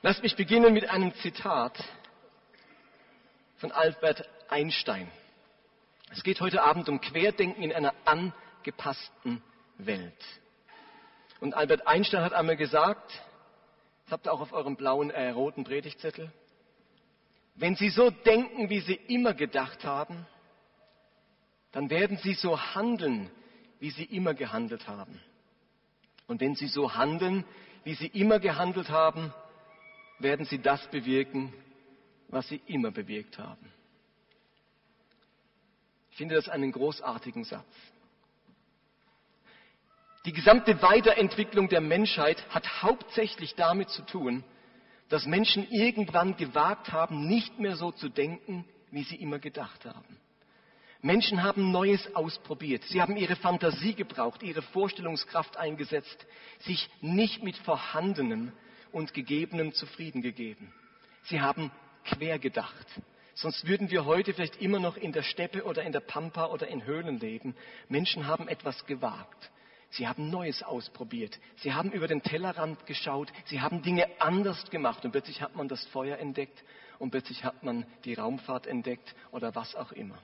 Lasst mich beginnen mit einem Zitat von Albert Einstein. Es geht heute Abend um Querdenken in einer angepassten Welt. Und Albert Einstein hat einmal gesagt, das habt ihr auch auf eurem blauen, äh, roten Predigtzettel, wenn Sie so denken, wie Sie immer gedacht haben, dann werden Sie so handeln, wie Sie immer gehandelt haben. Und wenn Sie so handeln, wie Sie immer gehandelt haben, werden Sie das bewirken, was Sie immer bewirkt haben. Ich finde das einen großartigen Satz. Die gesamte Weiterentwicklung der Menschheit hat hauptsächlich damit zu tun, dass Menschen irgendwann gewagt haben, nicht mehr so zu denken, wie sie immer gedacht haben. Menschen haben Neues ausprobiert. Sie haben ihre Fantasie gebraucht, ihre Vorstellungskraft eingesetzt, sich nicht mit Vorhandenem und Gegebenem zufrieden gegeben. Sie haben quer gedacht. Sonst würden wir heute vielleicht immer noch in der Steppe oder in der Pampa oder in Höhlen leben. Menschen haben etwas gewagt. Sie haben Neues ausprobiert. Sie haben über den Tellerrand geschaut. Sie haben Dinge anders gemacht. Und plötzlich hat man das Feuer entdeckt und plötzlich hat man die Raumfahrt entdeckt oder was auch immer.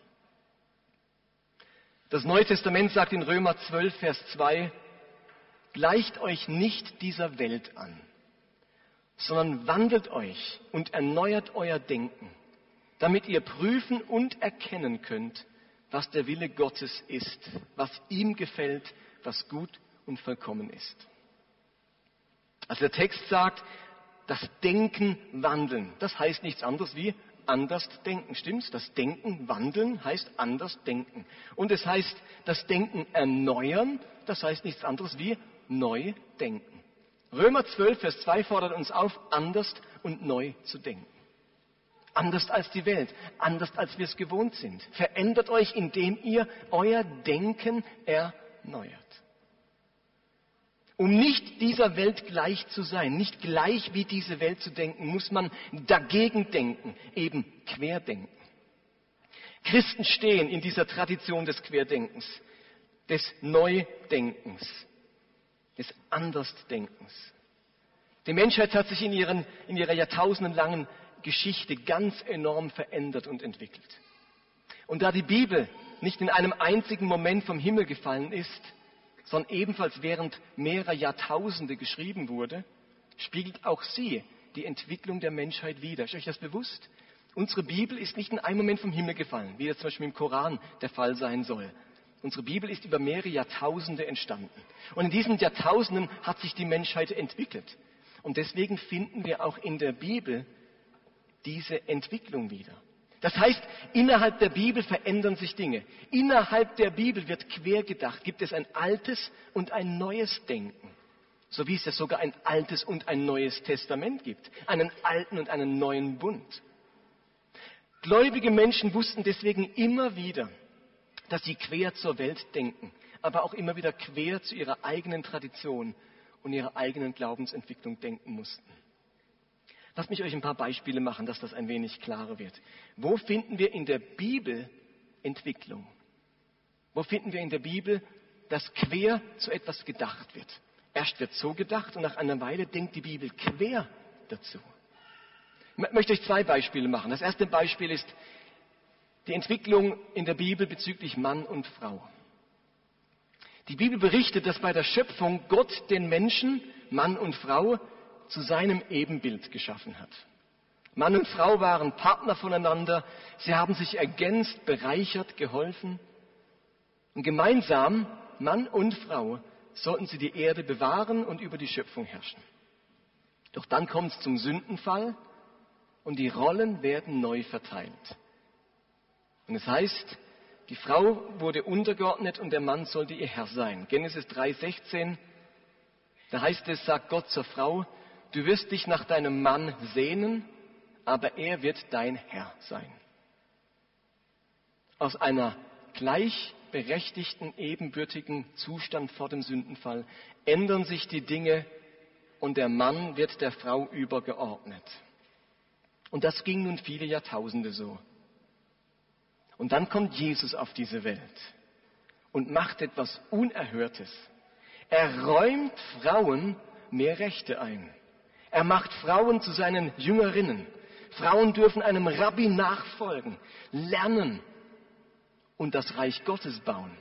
Das Neue Testament sagt in Römer 12, Vers 2, gleicht euch nicht dieser Welt an, sondern wandelt euch und erneuert euer Denken, damit ihr prüfen und erkennen könnt, was der Wille Gottes ist, was ihm gefällt, was gut und vollkommen ist. Also der Text sagt, das Denken wandeln. Das heißt nichts anderes wie anders denken. Stimmt's? Das Denken wandeln heißt anders denken. Und es heißt das Denken erneuern. Das heißt nichts anderes wie neu denken. Römer 12, Vers 2 fordert uns auf, anders und neu zu denken. Anders als die Welt, anders als wir es gewohnt sind. Verändert euch, indem ihr euer Denken erneuert. Um nicht dieser Welt gleich zu sein, nicht gleich wie diese Welt zu denken, muss man dagegen denken, eben querdenken. Christen stehen in dieser Tradition des Querdenkens, des Neudenkens, des Andersdenkens. Die Menschheit hat sich in, ihren, in ihrer jahrtausendenlangen Geschichte ganz enorm verändert und entwickelt. Und da die Bibel nicht in einem einzigen Moment vom Himmel gefallen ist, sondern ebenfalls während mehrerer Jahrtausende geschrieben wurde, spiegelt auch sie die Entwicklung der Menschheit wider. Ist euch das bewusst? Unsere Bibel ist nicht in einem Moment vom Himmel gefallen, wie das zum Beispiel im Koran der Fall sein soll. Unsere Bibel ist über mehrere Jahrtausende entstanden. Und in diesen Jahrtausenden hat sich die Menschheit entwickelt. Und deswegen finden wir auch in der Bibel diese Entwicklung wieder. Das heißt, innerhalb der Bibel verändern sich Dinge. Innerhalb der Bibel wird quer gedacht. Gibt es ein altes und ein neues Denken. So wie es ja sogar ein altes und ein neues Testament gibt. Einen alten und einen neuen Bund. Gläubige Menschen wussten deswegen immer wieder, dass sie quer zur Welt denken, aber auch immer wieder quer zu ihrer eigenen Tradition und ihrer eigenen Glaubensentwicklung denken mussten. Lasst mich euch ein paar Beispiele machen, dass das ein wenig klarer wird. Wo finden wir in der Bibel Entwicklung? Wo finden wir in der Bibel, dass quer zu etwas gedacht wird? Erst wird so gedacht und nach einer Weile denkt die Bibel quer dazu. Ich möchte euch zwei Beispiele machen. Das erste Beispiel ist die Entwicklung in der Bibel bezüglich Mann und Frau. Die Bibel berichtet, dass bei der Schöpfung Gott den Menschen, Mann und Frau, zu seinem Ebenbild geschaffen hat. Mann und Frau waren Partner voneinander, sie haben sich ergänzt, bereichert, geholfen. Und gemeinsam, Mann und Frau, sollten sie die Erde bewahren und über die Schöpfung herrschen. Doch dann kommt es zum Sündenfall und die Rollen werden neu verteilt. Und es heißt, die Frau wurde untergeordnet und der Mann sollte ihr Herr sein. Genesis 3,16, da heißt es, sagt Gott zur Frau, Du wirst dich nach deinem Mann sehnen, aber er wird dein Herr sein. Aus einer gleichberechtigten, ebenbürtigen Zustand vor dem Sündenfall ändern sich die Dinge und der Mann wird der Frau übergeordnet. Und das ging nun viele Jahrtausende so. Und dann kommt Jesus auf diese Welt und macht etwas Unerhörtes. Er räumt Frauen mehr Rechte ein. Er macht Frauen zu seinen Jüngerinnen. Frauen dürfen einem Rabbi nachfolgen, lernen und das Reich Gottes bauen.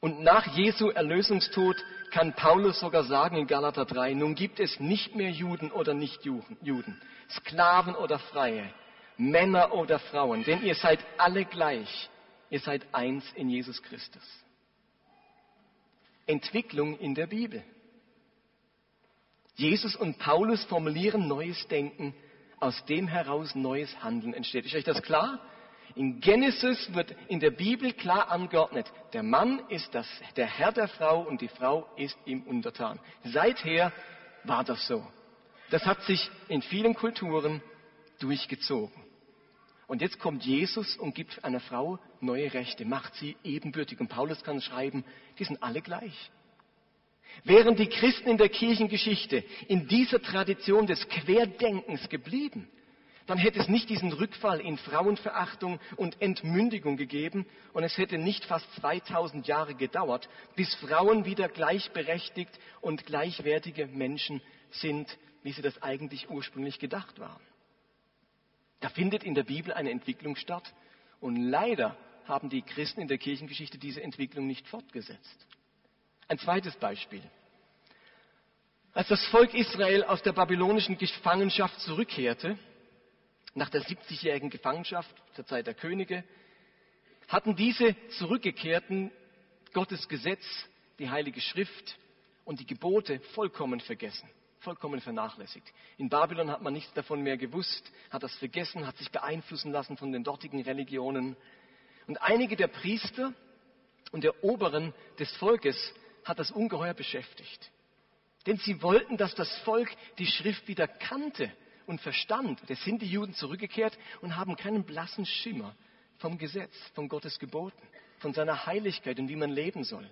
Und nach Jesu Erlösungstod kann Paulus sogar sagen in Galater 3, nun gibt es nicht mehr Juden oder Nicht-Juden, Sklaven oder Freie, Männer oder Frauen, denn ihr seid alle gleich. Ihr seid eins in Jesus Christus. Entwicklung in der Bibel. Jesus und Paulus formulieren neues Denken, aus dem heraus neues Handeln entsteht. Ist euch das klar? In Genesis wird in der Bibel klar angeordnet, der Mann ist das, der Herr der Frau und die Frau ist ihm untertan. Seither war das so. Das hat sich in vielen Kulturen durchgezogen. Und jetzt kommt Jesus und gibt einer Frau neue Rechte, macht sie ebenbürtig. Und Paulus kann schreiben, die sind alle gleich. Wären die Christen in der Kirchengeschichte in dieser Tradition des Querdenkens geblieben, dann hätte es nicht diesen Rückfall in Frauenverachtung und Entmündigung gegeben und es hätte nicht fast 2000 Jahre gedauert, bis Frauen wieder gleichberechtigt und gleichwertige Menschen sind, wie sie das eigentlich ursprünglich gedacht waren. Da findet in der Bibel eine Entwicklung statt und leider haben die Christen in der Kirchengeschichte diese Entwicklung nicht fortgesetzt. Ein zweites Beispiel. Als das Volk Israel aus der babylonischen Gefangenschaft zurückkehrte, nach der 70-jährigen Gefangenschaft zur Zeit der Könige, hatten diese Zurückgekehrten Gottes Gesetz, die Heilige Schrift und die Gebote vollkommen vergessen vollkommen vernachlässigt. In Babylon hat man nichts davon mehr gewusst, hat das vergessen, hat sich beeinflussen lassen von den dortigen Religionen. Und einige der Priester und der Oberen des Volkes hat das ungeheuer beschäftigt. Denn sie wollten, dass das Volk die Schrift wieder kannte und verstand. Jetzt sind die Juden zurückgekehrt und haben keinen blassen Schimmer vom Gesetz, von Gottes Geboten, von seiner Heiligkeit und wie man leben soll.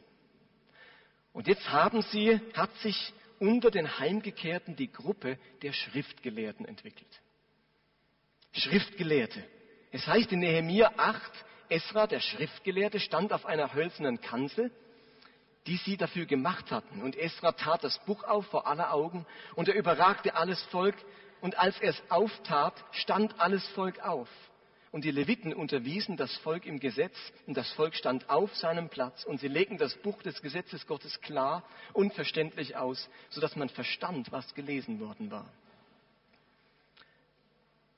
Und jetzt haben sie, hat sich unter den Heimgekehrten die Gruppe der Schriftgelehrten entwickelt. Schriftgelehrte. Es heißt in Nehemiah 8, Esra, der Schriftgelehrte, stand auf einer hölzernen Kanzel, die sie dafür gemacht hatten. Und Esra tat das Buch auf vor aller Augen und er überragte alles Volk. Und als er es auftat, stand alles Volk auf. Und die Leviten unterwiesen das Volk im Gesetz und das Volk stand auf seinem Platz und sie legten das Buch des Gesetzes Gottes klar und verständlich aus, sodass man verstand, was gelesen worden war.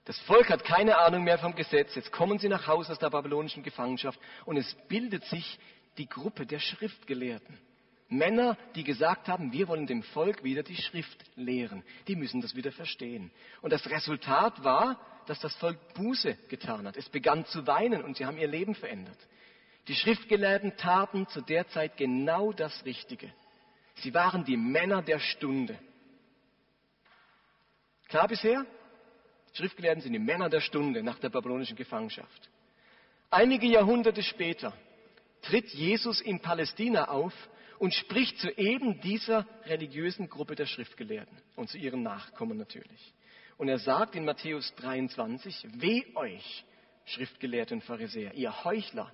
Das Volk hat keine Ahnung mehr vom Gesetz. Jetzt kommen sie nach Hause aus der babylonischen Gefangenschaft und es bildet sich die Gruppe der Schriftgelehrten. Männer, die gesagt haben, wir wollen dem Volk wieder die Schrift lehren. Die müssen das wieder verstehen. Und das Resultat war, dass das Volk Buße getan hat. Es begann zu weinen und sie haben ihr Leben verändert. Die Schriftgelehrten taten zu der Zeit genau das Richtige. Sie waren die Männer der Stunde. Klar bisher? Schriftgelehrten sind die Männer der Stunde nach der babylonischen Gefangenschaft. Einige Jahrhunderte später tritt Jesus in Palästina auf und spricht zu eben dieser religiösen Gruppe der Schriftgelehrten und zu ihren Nachkommen natürlich. Und er sagt in Matthäus 23, weh euch, Schriftgelehrte und Pharisäer, ihr Heuchler,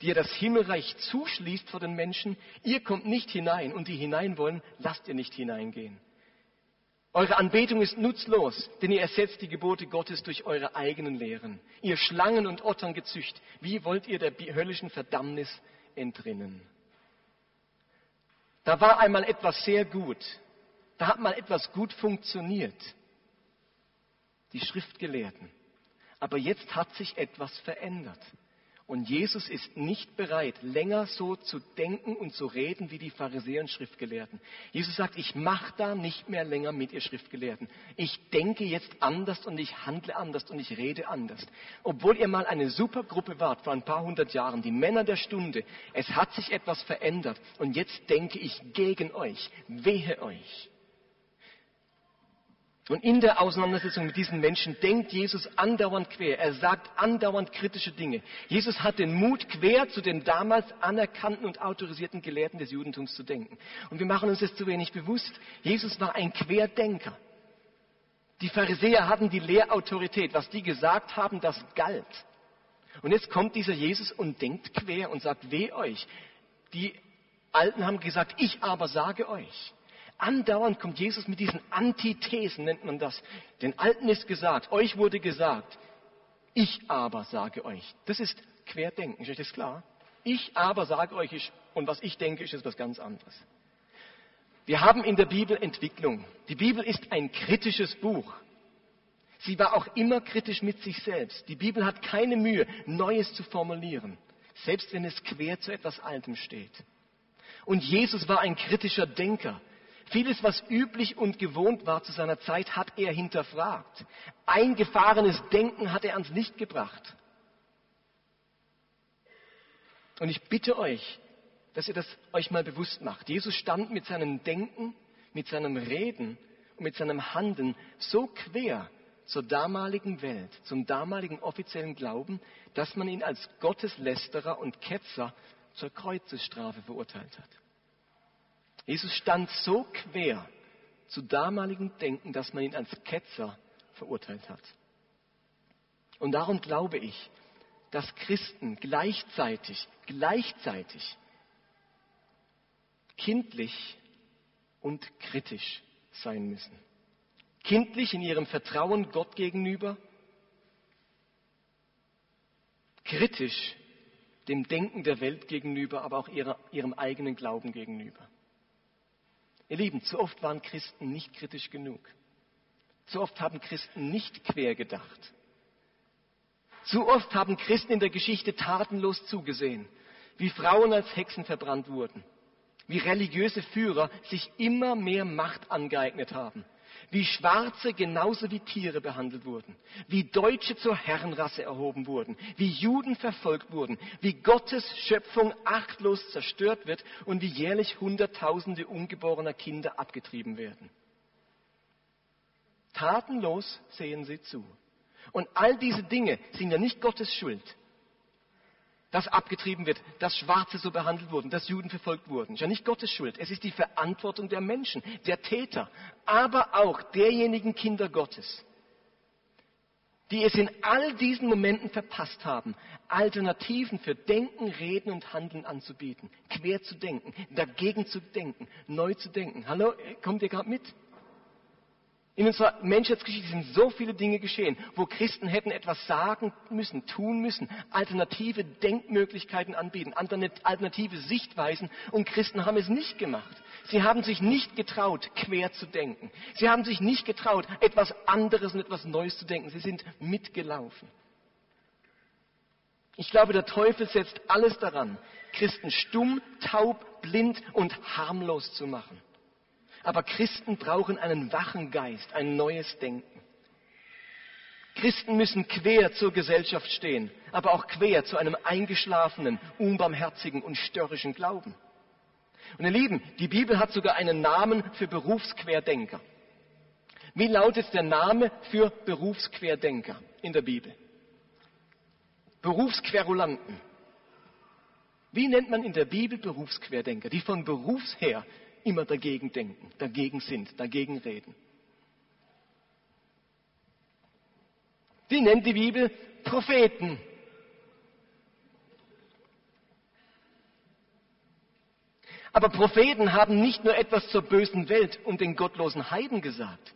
die ihr das Himmelreich zuschließt vor den Menschen, ihr kommt nicht hinein und die hinein wollen, lasst ihr nicht hineingehen. Eure Anbetung ist nutzlos, denn ihr ersetzt die Gebote Gottes durch eure eigenen Lehren. Ihr Schlangen und Otterngezücht, wie wollt ihr der höllischen Verdammnis entrinnen? Da war einmal etwas sehr gut. Da hat mal etwas gut funktioniert die Schriftgelehrten. Aber jetzt hat sich etwas verändert. Und Jesus ist nicht bereit, länger so zu denken und zu reden wie die Pharisäer und Schriftgelehrten. Jesus sagt, ich mache da nicht mehr länger mit ihr Schriftgelehrten. Ich denke jetzt anders und ich handle anders und ich rede anders. Obwohl ihr mal eine super Gruppe wart vor ein paar hundert Jahren, die Männer der Stunde, es hat sich etwas verändert und jetzt denke ich gegen euch, wehe euch. Und in der Auseinandersetzung mit diesen Menschen denkt Jesus andauernd quer. Er sagt andauernd kritische Dinge. Jesus hat den Mut, quer zu den damals anerkannten und autorisierten Gelehrten des Judentums zu denken. Und wir machen uns das zu wenig bewusst. Jesus war ein Querdenker. Die Pharisäer hatten die Lehrautorität. Was die gesagt haben, das galt. Und jetzt kommt dieser Jesus und denkt quer und sagt, weh euch. Die Alten haben gesagt, ich aber sage euch. Andauernd kommt Jesus mit diesen Antithesen, nennt man das. Den Alten ist gesagt, euch wurde gesagt, ich aber sage euch. Das ist Querdenken, ist euch das klar? Ich aber sage euch, ich, und was ich denke, ist etwas ganz anderes. Wir haben in der Bibel Entwicklung. Die Bibel ist ein kritisches Buch. Sie war auch immer kritisch mit sich selbst. Die Bibel hat keine Mühe, Neues zu formulieren, selbst wenn es quer zu etwas Altem steht. Und Jesus war ein kritischer Denker. Vieles, was üblich und gewohnt war zu seiner Zeit, hat er hinterfragt. Eingefahrenes Denken hat er ans Licht gebracht. Und ich bitte euch, dass ihr das euch mal bewusst macht. Jesus stand mit seinem Denken, mit seinem Reden und mit seinem Handeln so quer zur damaligen Welt, zum damaligen offiziellen Glauben, dass man ihn als Gotteslästerer und Ketzer zur Kreuzesstrafe verurteilt hat. Jesus stand so quer zu damaligem Denken, dass man ihn als Ketzer verurteilt hat. Und darum glaube ich, dass Christen gleichzeitig, gleichzeitig kindlich und kritisch sein müssen. Kindlich in ihrem Vertrauen Gott gegenüber, kritisch dem Denken der Welt gegenüber, aber auch ihrer, ihrem eigenen Glauben gegenüber. Ihr Lieben, zu oft waren Christen nicht kritisch genug. Zu oft haben Christen nicht quer gedacht. Zu oft haben Christen in der Geschichte tatenlos zugesehen, wie Frauen als Hexen verbrannt wurden, wie religiöse Führer sich immer mehr Macht angeeignet haben, wie Schwarze genauso wie Tiere behandelt wurden, wie Deutsche zur Herrenrasse erhoben wurden, wie Juden verfolgt wurden, wie Gottes Schöpfung achtlos zerstört wird und wie jährlich Hunderttausende ungeborener Kinder abgetrieben werden. Tatenlos sehen sie zu. Und all diese Dinge sind ja nicht Gottes Schuld dass abgetrieben wird, dass Schwarze so behandelt wurden, dass Juden verfolgt wurden. Ist ja nicht Gottes Schuld. Es ist die Verantwortung der Menschen, der Täter, aber auch derjenigen Kinder Gottes, die es in all diesen Momenten verpasst haben, Alternativen für Denken, Reden und Handeln anzubieten, quer zu denken, dagegen zu denken, neu zu denken. Hallo, kommt ihr gerade mit? In unserer Menschheitsgeschichte sind so viele Dinge geschehen, wo Christen hätten etwas sagen müssen, tun müssen, alternative Denkmöglichkeiten anbieten, alternative Sichtweisen und Christen haben es nicht gemacht. Sie haben sich nicht getraut, quer zu denken. Sie haben sich nicht getraut, etwas anderes und etwas Neues zu denken. Sie sind mitgelaufen. Ich glaube, der Teufel setzt alles daran, Christen stumm, taub, blind und harmlos zu machen. Aber Christen brauchen einen wachen Geist, ein neues Denken. Christen müssen quer zur Gesellschaft stehen, aber auch quer zu einem eingeschlafenen, unbarmherzigen und störrischen Glauben. Und ihr Lieben, die Bibel hat sogar einen Namen für Berufsquerdenker. Wie lautet der Name für Berufsquerdenker in der Bibel? Berufsquerulanten. Wie nennt man in der Bibel Berufsquerdenker, die von Berufs her immer dagegen denken, dagegen sind, dagegen reden. Die nennt die Bibel Propheten. Aber Propheten haben nicht nur etwas zur bösen Welt und den gottlosen Heiden gesagt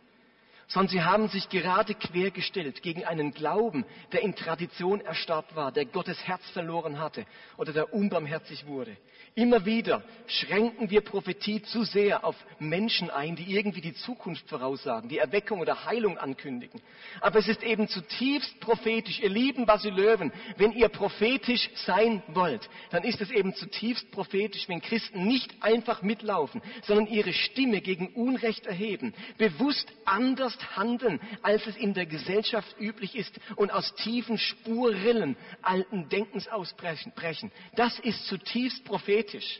sondern sie haben sich gerade quergestellt gegen einen Glauben, der in Tradition erstarrt war, der Gottes Herz verloren hatte oder der unbarmherzig wurde. Immer wieder schränken wir Prophetie zu sehr auf Menschen ein, die irgendwie die Zukunft voraussagen, die Erweckung oder Heilung ankündigen. Aber es ist eben zutiefst prophetisch. Ihr lieben Basilöwen, wenn ihr prophetisch sein wollt, dann ist es eben zutiefst prophetisch, wenn Christen nicht einfach mitlaufen, sondern ihre Stimme gegen Unrecht erheben, bewusst anders handeln, als es in der Gesellschaft üblich ist und aus tiefen Spurrillen alten Denkens ausbrechen. Das ist zutiefst prophetisch.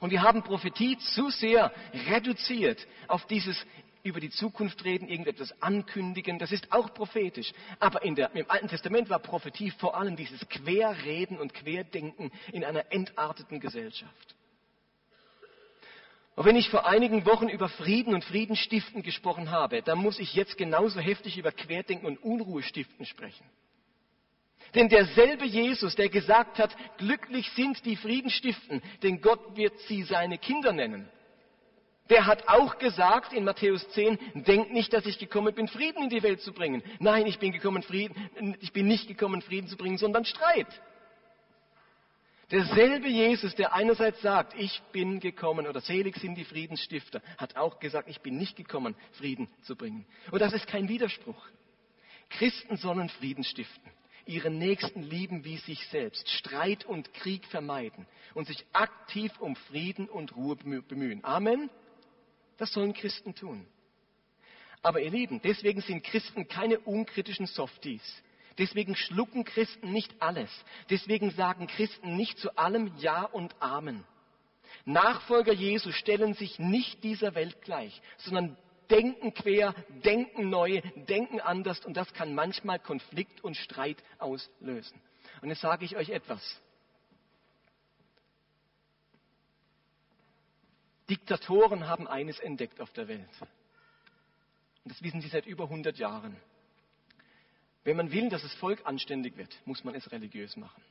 Und wir haben Prophetie zu sehr reduziert auf dieses über die Zukunft reden, irgendetwas ankündigen, das ist auch prophetisch. Aber der, im Alten Testament war Prophetie vor allem dieses Querreden und Querdenken in einer entarteten Gesellschaft. Und wenn ich vor einigen Wochen über Frieden und Friedensstiften gesprochen habe, dann muss ich jetzt genauso heftig über Querdenken und Unruhestiften sprechen. Denn derselbe Jesus, der gesagt hat, glücklich sind die Friedensstiften, denn Gott wird sie seine Kinder nennen, Der hat auch gesagt in Matthäus 10, denkt nicht, dass ich gekommen bin, Frieden in die Welt zu bringen. Nein, ich bin, gekommen, Frieden, ich bin nicht gekommen, Frieden zu bringen, sondern Streit. Derselbe Jesus, der einerseits sagt, ich bin gekommen oder selig sind die Friedensstifter, hat auch gesagt, ich bin nicht gekommen, Frieden zu bringen. Und das ist kein Widerspruch. Christen sollen Frieden stiften, ihren Nächsten lieben wie sich selbst, Streit und Krieg vermeiden und sich aktiv um Frieden und Ruhe bemühen. Amen. Das sollen Christen tun. Aber ihr Lieben, deswegen sind Christen keine unkritischen Softies. Deswegen schlucken Christen nicht alles. Deswegen sagen Christen nicht zu allem Ja und Amen. Nachfolger Jesu stellen sich nicht dieser Welt gleich, sondern denken quer, denken neu, denken anders und das kann manchmal Konflikt und Streit auslösen. Und jetzt sage ich euch etwas. Diktatoren haben eines entdeckt auf der Welt. Und das wissen sie seit über 100 Jahren. Wenn man will, dass das Volk anständig wird, muss man es religiös machen.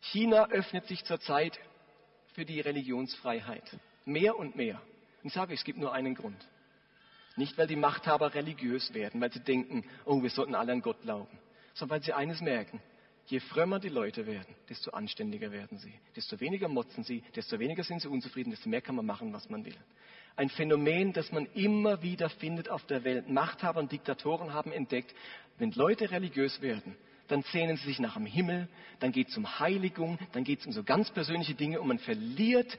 China öffnet sich zurzeit für die Religionsfreiheit. Mehr und mehr. Und ich sage, es gibt nur einen Grund. Nicht, weil die Machthaber religiös werden, weil sie denken, oh, wir sollten alle an Gott glauben, sondern weil sie eines merken. Je frömmer die Leute werden, desto anständiger werden sie. Desto weniger motzen sie, desto weniger sind sie unzufrieden, desto mehr kann man machen, was man will ein Phänomen, das man immer wieder findet auf der Welt. Machthaber und Diktatoren haben entdeckt, wenn Leute religiös werden, dann sehnen sie sich nach dem Himmel, dann geht es um Heiligung, dann geht es um so ganz persönliche Dinge und man verliert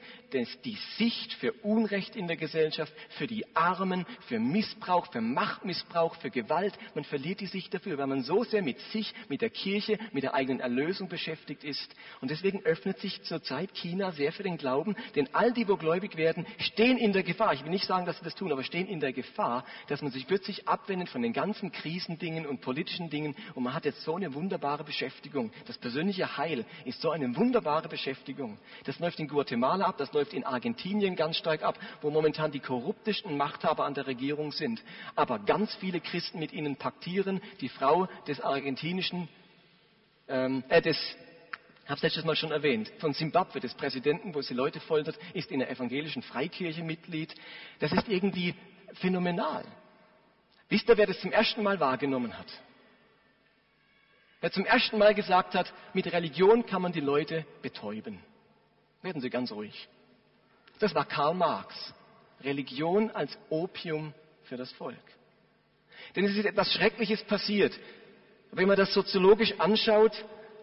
die Sicht für Unrecht in der Gesellschaft, für die Armen, für Missbrauch, für Machtmissbrauch, für Gewalt. Man verliert die Sicht dafür, weil man so sehr mit sich, mit der Kirche, mit der eigenen Erlösung beschäftigt ist. Und deswegen öffnet sich zurzeit China sehr für den Glauben, denn all die, wo gläubig werden, stehen in der Gefahr. Ich will nicht sagen, dass sie das tun, aber stehen in der Gefahr, dass man sich plötzlich abwendet von den ganzen Krisendingen und politischen Dingen und man hat jetzt so eine wunderbare Beschäftigung. Das persönliche Heil ist so eine wunderbare Beschäftigung. Das läuft in Guatemala ab, das läuft in Argentinien ganz stark ab, wo momentan die korruptesten Machthaber an der Regierung sind. Aber ganz viele Christen mit ihnen paktieren. Die Frau des argentinischen, ähm, äh, des ich habe es letztes Mal schon erwähnt, von Simbabwe, des Präsidenten, wo sie Leute foltert, ist in der evangelischen Freikirche Mitglied. Das ist irgendwie phänomenal. Wisst ihr, wer das zum ersten Mal wahrgenommen hat? Der zum ersten Mal gesagt hat, mit Religion kann man die Leute betäuben. Werden Sie ganz ruhig. Das war Karl Marx. Religion als Opium für das Volk. Denn es ist etwas Schreckliches passiert. Wenn man das soziologisch anschaut,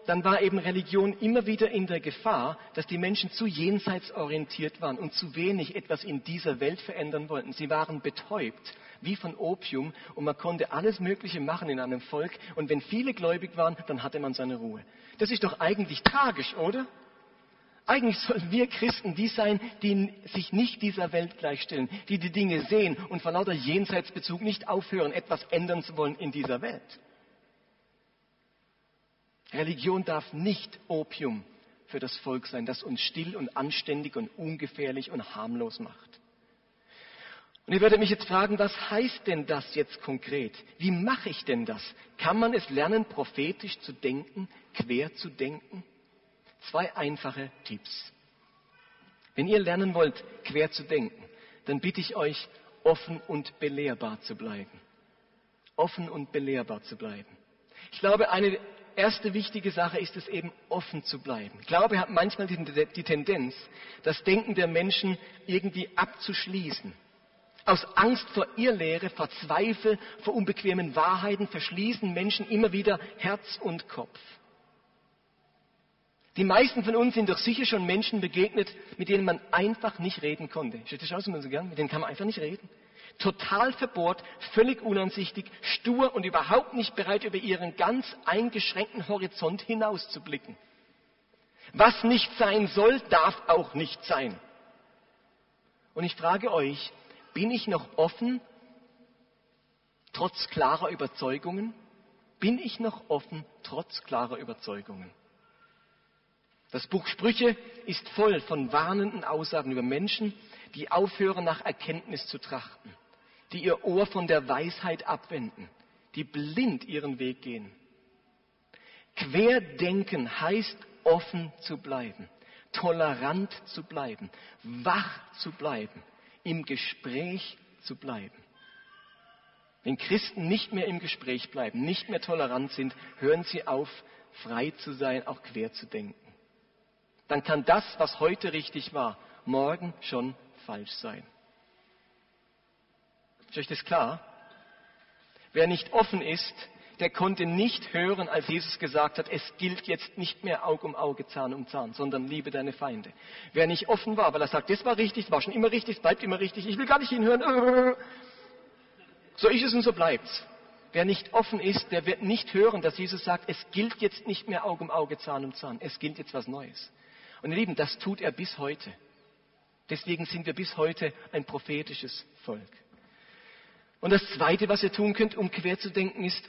dann war eben Religion immer wieder in der Gefahr, dass die Menschen zu jenseits orientiert waren und zu wenig etwas in dieser Welt verändern wollten. Sie waren betäubt wie von Opium und man konnte alles Mögliche machen in einem Volk und wenn viele gläubig waren, dann hatte man seine Ruhe. Das ist doch eigentlich tragisch, oder? Eigentlich sollen wir Christen die sein, die sich nicht dieser Welt gleichstellen, die die Dinge sehen und vor lauter Jenseitsbezug nicht aufhören, etwas ändern zu wollen in dieser Welt. Religion darf nicht Opium für das Volk sein, das uns still und anständig und ungefährlich und harmlos macht. Und ihr werdet mich jetzt fragen, was heißt denn das jetzt konkret? Wie mache ich denn das? Kann man es lernen, prophetisch zu denken, quer zu denken? Zwei einfache Tipps. Wenn ihr lernen wollt, quer zu denken, dann bitte ich euch, offen und belehrbar zu bleiben. Offen und belehrbar zu bleiben. Ich glaube, eine erste wichtige Sache ist es eben, offen zu bleiben. Glaube hat manchmal die, Tendenz, das Denken der Menschen irgendwie abzuschließen aus Angst vor Irrlehre, vor Zweifel, vor unbequemen Wahrheiten verschließen Menschen immer wieder Herz und Kopf. Die meisten von uns sind doch sicher schon Menschen begegnet, mit denen man einfach nicht reden konnte. Steht das aus, so gern? Mit denen kann man einfach nicht reden. Total verbohrt, völlig unansichtig, stur und überhaupt nicht bereit, über ihren ganz eingeschränkten Horizont hinauszublicken. Was nicht sein soll, darf auch nicht sein. Und ich frage euch, bin ich noch offen, trotz klarer Überzeugungen? Bin ich noch offen, trotz klarer Überzeugungen? Das Buch Sprüche ist voll von warnenden Aussagen über Menschen, die aufhören, nach Erkenntnis zu trachten, die ihr Ohr von der Weisheit abwenden, die blind ihren Weg gehen. Querdenken heißt offen zu bleiben, tolerant zu bleiben, wach zu bleiben, im Gespräch zu bleiben. Wenn Christen nicht mehr im Gespräch bleiben, nicht mehr tolerant sind, hören sie auf, frei zu sein, auch quer zu denken. Dann kann das, was heute richtig war, morgen schon falsch sein. Ist euch das klar? Wer nicht offen ist, der konnte nicht hören, als Jesus gesagt hat, es gilt jetzt nicht mehr Auge um Auge, Zahn um Zahn, sondern liebe deine Feinde. Wer nicht offen war, weil er sagt, das war richtig, das war schon immer richtig, es bleibt immer richtig, ich will gar nicht hinhören, so ist es und so bleibt's. Wer nicht offen ist, der wird nicht hören, dass Jesus sagt, es gilt jetzt nicht mehr Auge um Auge, Zahn um Zahn, es gilt jetzt was Neues. Und ihr Lieben, das tut er bis heute. Deswegen sind wir bis heute ein prophetisches Volk. Und das Zweite, was ihr tun könnt, um quer zu denken, ist,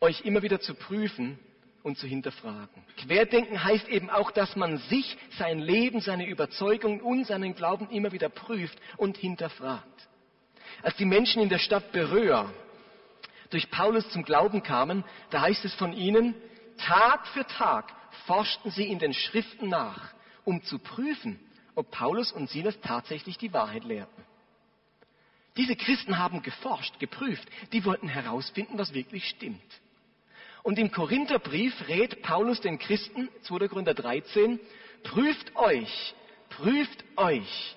euch immer wieder zu prüfen und zu hinterfragen. Querdenken heißt eben auch, dass man sich, sein Leben, seine Überzeugungen und seinen Glauben immer wieder prüft und hinterfragt. Als die Menschen in der Stadt Beröa durch Paulus zum Glauben kamen, da heißt es von ihnen, Tag für Tag forschten sie in den Schriften nach, um zu prüfen, ob Paulus und Silas tatsächlich die Wahrheit lehrten. Diese Christen haben geforscht, geprüft, die wollten herausfinden, was wirklich stimmt. Und im Korintherbrief rät Paulus den Christen, 2. Korinther 13, prüft euch, prüft euch,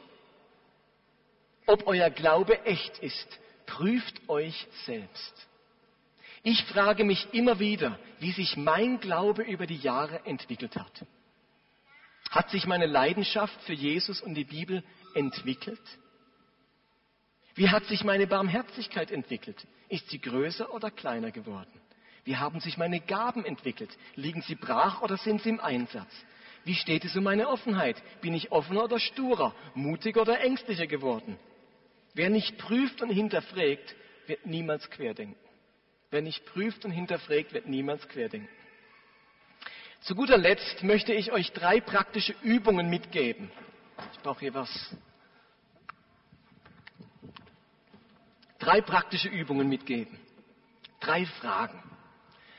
ob euer Glaube echt ist. Prüft euch selbst. Ich frage mich immer wieder, wie sich mein Glaube über die Jahre entwickelt hat. Hat sich meine Leidenschaft für Jesus und die Bibel entwickelt? Wie hat sich meine Barmherzigkeit entwickelt? Ist sie größer oder kleiner geworden? Wie haben sich meine Gaben entwickelt? Liegen sie brach oder sind sie im Einsatz? Wie steht es um meine Offenheit? Bin ich offener oder sturer, mutiger oder ängstlicher geworden? Wer nicht prüft und hinterfragt, wird niemals querdenken. Wer nicht prüft und hinterfragt, wird niemals querdenken. Zu guter Letzt möchte ich euch drei praktische Übungen mitgeben. Ich brauche hier was. Drei praktische Übungen mitgeben. Drei Fragen.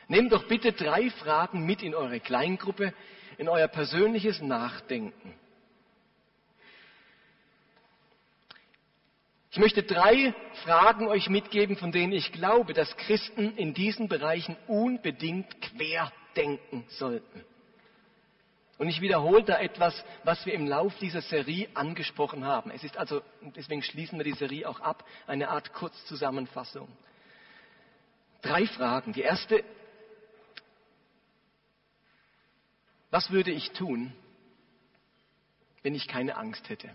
Nehmt doch bitte drei Fragen mit in eure Kleingruppe, in euer persönliches Nachdenken. Ich möchte drei Fragen euch mitgeben, von denen ich glaube, dass Christen in diesen Bereichen unbedingt querdenken sollten. Und ich wiederhole da etwas, was wir im Lauf dieser Serie angesprochen haben. Es ist also, deswegen schließen wir die Serie auch ab, eine Art Kurzzusammenfassung. Drei Fragen. Die erste Was würde ich tun, wenn ich keine Angst hätte?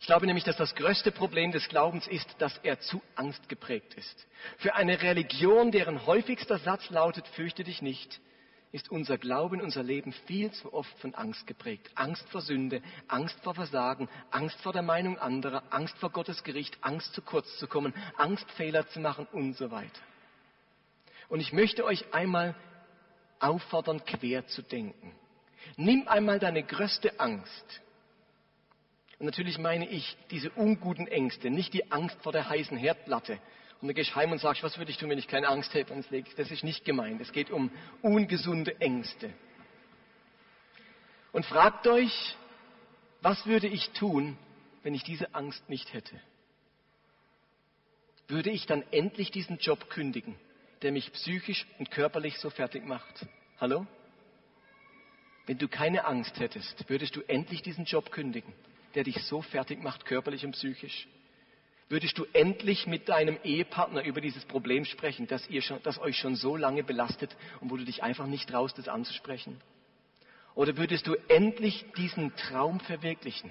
Ich glaube nämlich, dass das größte Problem des Glaubens ist, dass er zu Angst geprägt ist. Für eine Religion, deren häufigster Satz lautet, fürchte dich nicht, ist unser Glauben, unser Leben viel zu oft von Angst geprägt. Angst vor Sünde, Angst vor Versagen, Angst vor der Meinung anderer, Angst vor Gottes Gericht, Angst zu kurz zu kommen, Angst Fehler zu machen und so weiter. Und ich möchte euch einmal auffordern, quer zu denken. Nimm einmal deine größte Angst. Und natürlich meine ich diese unguten Ängste, nicht die Angst vor der heißen Herdplatte. Und dann gehst du heim und sagst, was würde ich tun, wenn ich keine Angst hätte? Und das ist nicht gemeint. Es geht um ungesunde Ängste. Und fragt euch, was würde ich tun, wenn ich diese Angst nicht hätte? Würde ich dann endlich diesen Job kündigen? der mich psychisch und körperlich so fertig macht. Hallo? Wenn du keine Angst hättest, würdest du endlich diesen Job kündigen, der dich so fertig macht, körperlich und psychisch? Würdest du endlich mit deinem Ehepartner über dieses Problem sprechen, das, ihr schon, das euch schon so lange belastet und wo du dich einfach nicht traust, es anzusprechen? Oder würdest du endlich diesen Traum verwirklichen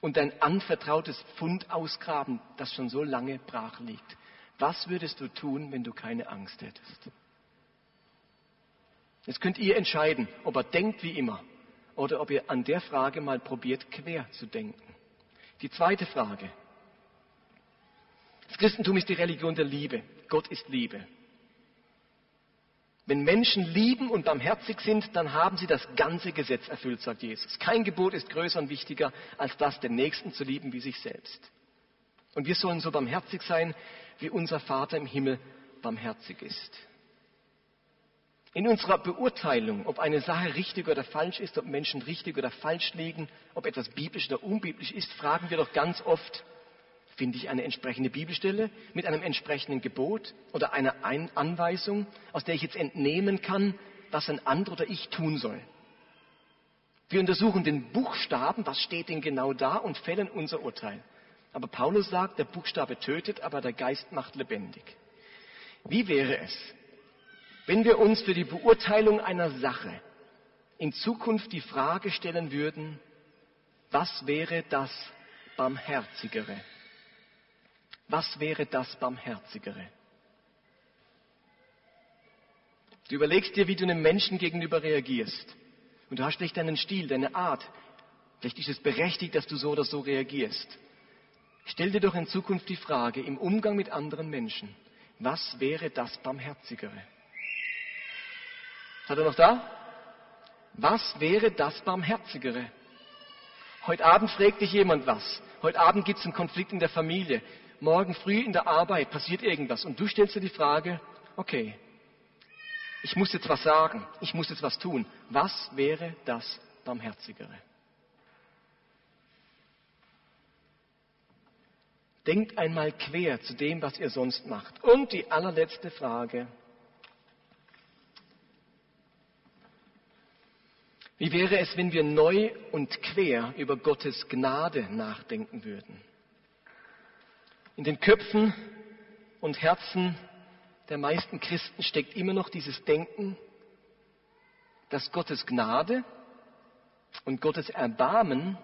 und dein anvertrautes Fund ausgraben, das schon so lange brach liegt? Was würdest du tun, wenn du keine Angst hättest? Jetzt könnt ihr entscheiden, ob er denkt wie immer oder ob ihr an der Frage mal probiert, quer zu denken. Die zweite Frage. Christentum ist die Religion der Liebe. Gott ist Liebe. Wenn Menschen lieben und barmherzig sind, dann haben sie das ganze Gesetz erfüllt, sagt Jesus. Kein Gebot ist größer und wichtiger als das, den Nächsten zu lieben wie sich selbst. Und wir sollen so barmherzig sein, wie unser Vater im Himmel barmherzig ist. In unserer Beurteilung, ob eine Sache richtig oder falsch ist, ob Menschen richtig oder falsch liegen, ob etwas biblisch oder unbiblisch ist, fragen wir doch ganz oft, finde ich eine entsprechende Bibelstelle mit einem entsprechenden Gebot oder einer Anweisung, aus der ich jetzt entnehmen kann, was ein anderer oder ich tun soll. Wir untersuchen den Buchstaben, was steht denn genau da und fällen unser Urteil. Aber Paulus sagt, der Buchstabe tötet, aber der Geist macht lebendig. Wie wäre es, wenn wir uns für die Beurteilung einer Sache in Zukunft die Frage stellen würden, was wäre das Barmherzigere? Was wäre das Barmherzigere? Du überlegst dir, wie du einem Menschen gegenüber reagierst. Und du hast vielleicht deinen Stil, deine Art. Vielleicht ist es berechtigt, dass du so oder so reagierst. Stell dir doch in Zukunft die Frage im Umgang mit anderen Menschen, was wäre das Barmherzigere? Seid ihr noch da? Was wäre das Barmherzigere? Heute Abend fragt dich jemand was. Heute Abend gibt es einen Konflikt in der Familie. Morgen früh in der Arbeit passiert irgendwas. Und du stellst dir die Frage, okay, ich muss jetzt was sagen, ich muss jetzt was tun. Was wäre das Barmherzigere? Denkt einmal quer zu dem, was ihr sonst macht. Und die allerletzte Frage. Wie wäre es, wenn wir neu und quer über Gottes Gnade nachdenken würden? In den Köpfen und Herzen der meisten Christen steckt immer noch dieses Denken, dass Gottes Gnade und Gottes Erbarmen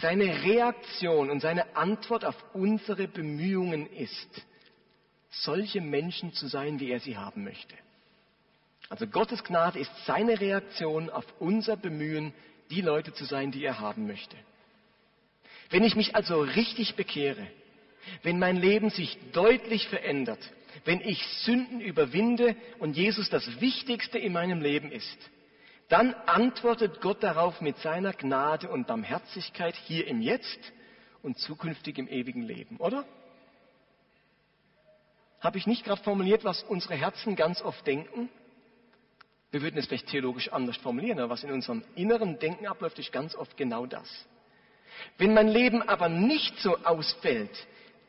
seine Reaktion und seine Antwort auf unsere Bemühungen ist, solche Menschen zu sein, wie er sie haben möchte. Also Gottes Gnade ist seine Reaktion auf unser Bemühen, die Leute zu sein, die er haben möchte. Wenn ich mich also richtig bekehre, wenn mein Leben sich deutlich verändert, wenn ich Sünden überwinde und Jesus das Wichtigste in meinem Leben ist, dann antwortet Gott darauf mit seiner Gnade und Barmherzigkeit hier im Jetzt und zukünftig im ewigen Leben, oder? Habe ich nicht gerade formuliert, was unsere Herzen ganz oft denken? Wir würden es vielleicht theologisch anders formulieren, aber was in unserem inneren Denken abläuft, ist ganz oft genau das. Wenn mein Leben aber nicht so ausfällt,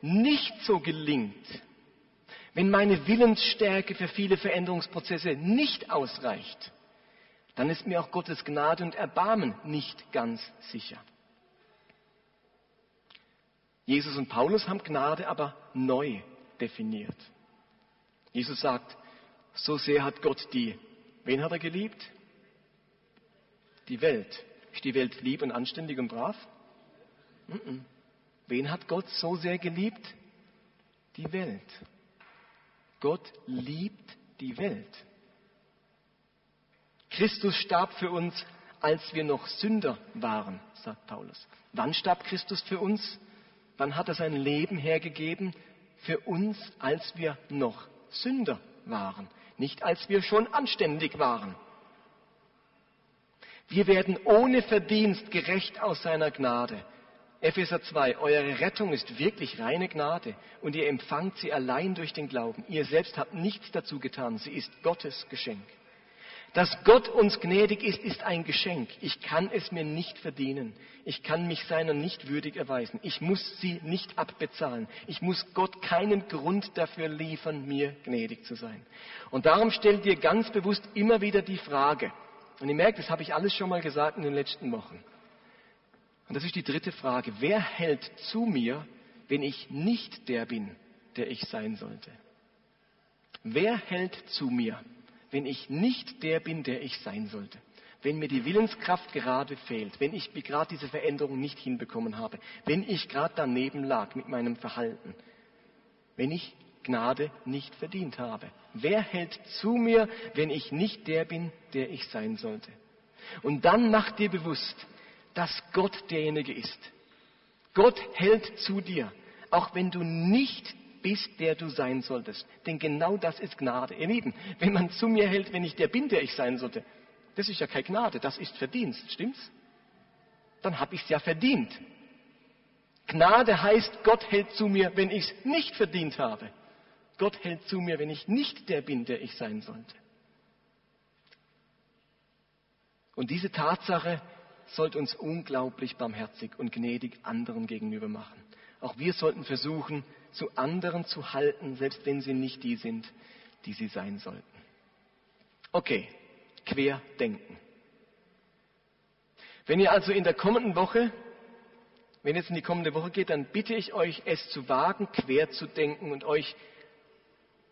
nicht so gelingt, wenn meine Willensstärke für viele Veränderungsprozesse nicht ausreicht, dann ist mir auch Gottes Gnade und Erbarmen nicht ganz sicher. Jesus und Paulus haben Gnade aber neu definiert. Jesus sagt, so sehr hat Gott die, wen hat er geliebt? Die Welt. Ist die Welt lieb und anständig und brav? Mm -mm. Wen hat Gott so sehr geliebt? Die Welt. Gott liebt die Welt. Christus starb für uns, als wir noch Sünder waren, sagt Paulus. Wann starb Christus für uns? Wann hat er sein Leben hergegeben? Für uns, als wir noch Sünder waren, nicht als wir schon anständig waren. Wir werden ohne Verdienst gerecht aus seiner Gnade. Epheser 2, eure Rettung ist wirklich reine Gnade und ihr empfangt sie allein durch den Glauben. Ihr selbst habt nichts dazu getan, sie ist Gottes Geschenk. Dass Gott uns gnädig ist, ist ein Geschenk. Ich kann es mir nicht verdienen. Ich kann mich seiner nicht würdig erweisen. Ich muss sie nicht abbezahlen. Ich muss Gott keinen Grund dafür liefern, mir gnädig zu sein. Und darum stell dir ganz bewusst immer wieder die Frage, und ihr merkt, das habe ich alles schon mal gesagt in den letzten Wochen. Und das ist die dritte Frage. Wer hält zu mir, wenn ich nicht der bin, der ich sein sollte? Wer hält zu mir? wenn ich nicht der bin, der ich sein sollte. Wenn mir die Willenskraft gerade fehlt, wenn ich gerade diese Veränderung nicht hinbekommen habe, wenn ich gerade daneben lag mit meinem Verhalten, wenn ich Gnade nicht verdient habe. Wer hält zu mir, wenn ich nicht der bin, der ich sein sollte? Und dann mach dir bewusst, dass Gott derjenige ist. Gott hält zu dir, auch wenn du nicht bist, der du sein solltest. Denn genau das ist Gnade. Ihr Lieben, wenn man zu mir hält, wenn ich der bin, der ich sein sollte, das ist ja keine Gnade, das ist Verdienst, stimmt's? Dann habe ich es ja verdient. Gnade heißt, Gott hält zu mir, wenn ich es nicht verdient habe. Gott hält zu mir, wenn ich nicht der bin, der ich sein sollte. Und diese Tatsache sollte uns unglaublich barmherzig und gnädig anderen gegenüber machen. Auch wir sollten versuchen, zu anderen zu halten, selbst wenn sie nicht die sind, die sie sein sollten. Okay, querdenken. Wenn ihr also in der kommenden Woche, wenn es in die kommende Woche geht, dann bitte ich euch, es zu wagen, quer zu denken und euch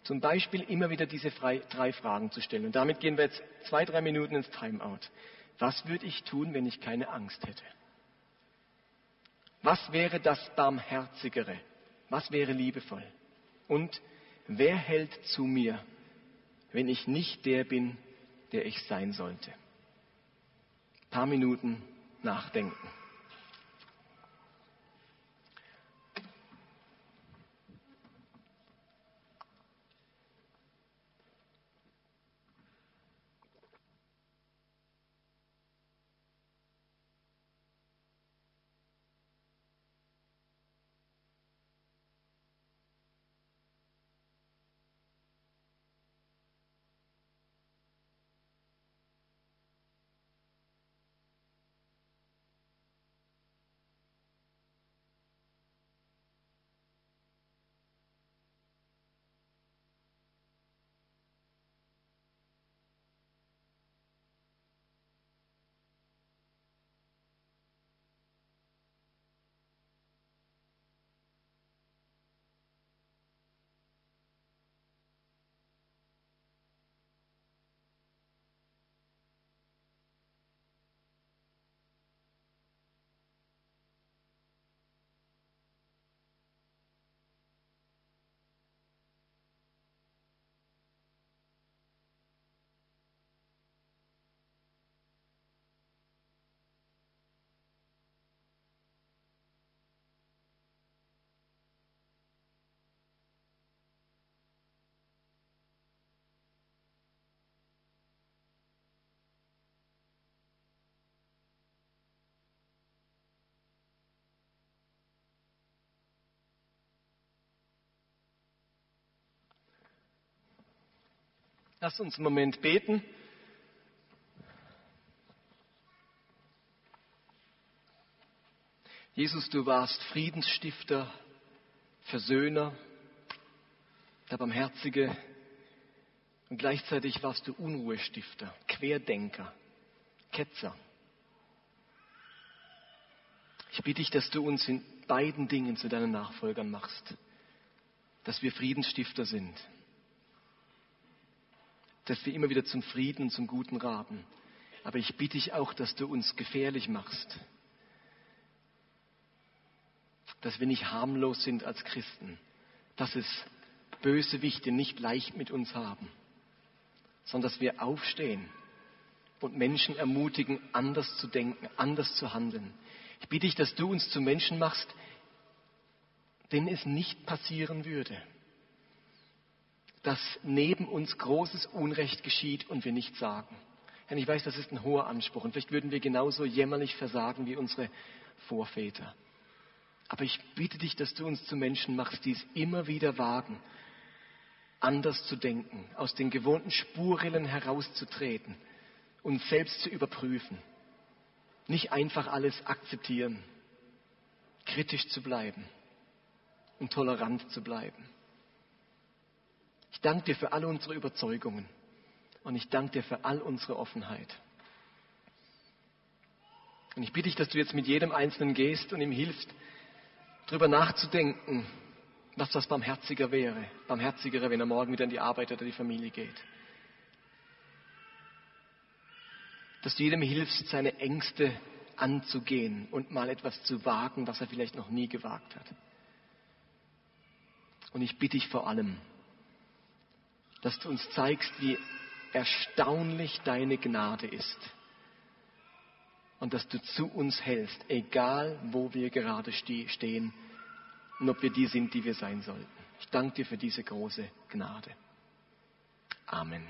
zum Beispiel immer wieder diese drei Fragen zu stellen. Und damit gehen wir jetzt zwei, drei Minuten ins Timeout. Was würde ich tun, wenn ich keine Angst hätte? Was wäre das Barmherzigere? Was wäre liebevoll? Und wer hält zu mir, wenn ich nicht der bin, der ich sein sollte? Ein paar Minuten nachdenken. Lass uns einen Moment beten. Jesus, du warst Friedensstifter, Versöhner, der Barmherzige und gleichzeitig warst du Unruhestifter, Querdenker, Ketzer. Ich bitte dich, dass du uns in beiden Dingen zu deinen Nachfolgern machst, dass wir Friedensstifter sind dass wir immer wieder zum Frieden und zum Guten raten. Aber ich bitte dich auch, dass du uns gefährlich machst. Dass wir nicht harmlos sind als Christen. Dass es Bösewichte nicht leicht mit uns haben. Sondern dass wir aufstehen und Menschen ermutigen, anders zu denken, anders zu handeln. Ich bitte dich, dass du uns zu Menschen machst, denen es nicht passieren würde dass neben uns großes Unrecht geschieht und wir nichts sagen. Herr, ich weiß, das ist ein hoher Anspruch und vielleicht würden wir genauso jämmerlich versagen wie unsere Vorväter. Aber ich bitte dich, dass du uns zu Menschen machst, die es immer wieder wagen, anders zu denken, aus den gewohnten Spurrillen herauszutreten und selbst zu überprüfen. Nicht einfach alles akzeptieren, kritisch zu bleiben und tolerant zu bleiben. Ich danke dir für all unsere Überzeugungen und ich danke dir für all unsere Offenheit. Und ich bitte dich, dass du jetzt mit jedem Einzelnen gehst und ihm hilfst, darüber nachzudenken, was das barmherziger wäre, barmherzigere, wenn er morgen wieder in die Arbeit oder die Familie geht. Dass du jedem hilfst, seine Ängste anzugehen und mal etwas zu wagen, was er vielleicht noch nie gewagt hat. Und ich bitte dich vor allem, dass du uns zeigst, wie erstaunlich deine Gnade ist. Und dass du zu uns hältst, egal wo wir gerade stehen und ob wir die sind, die wir sein sollten. Ich danke dir für diese große Gnade. Amen.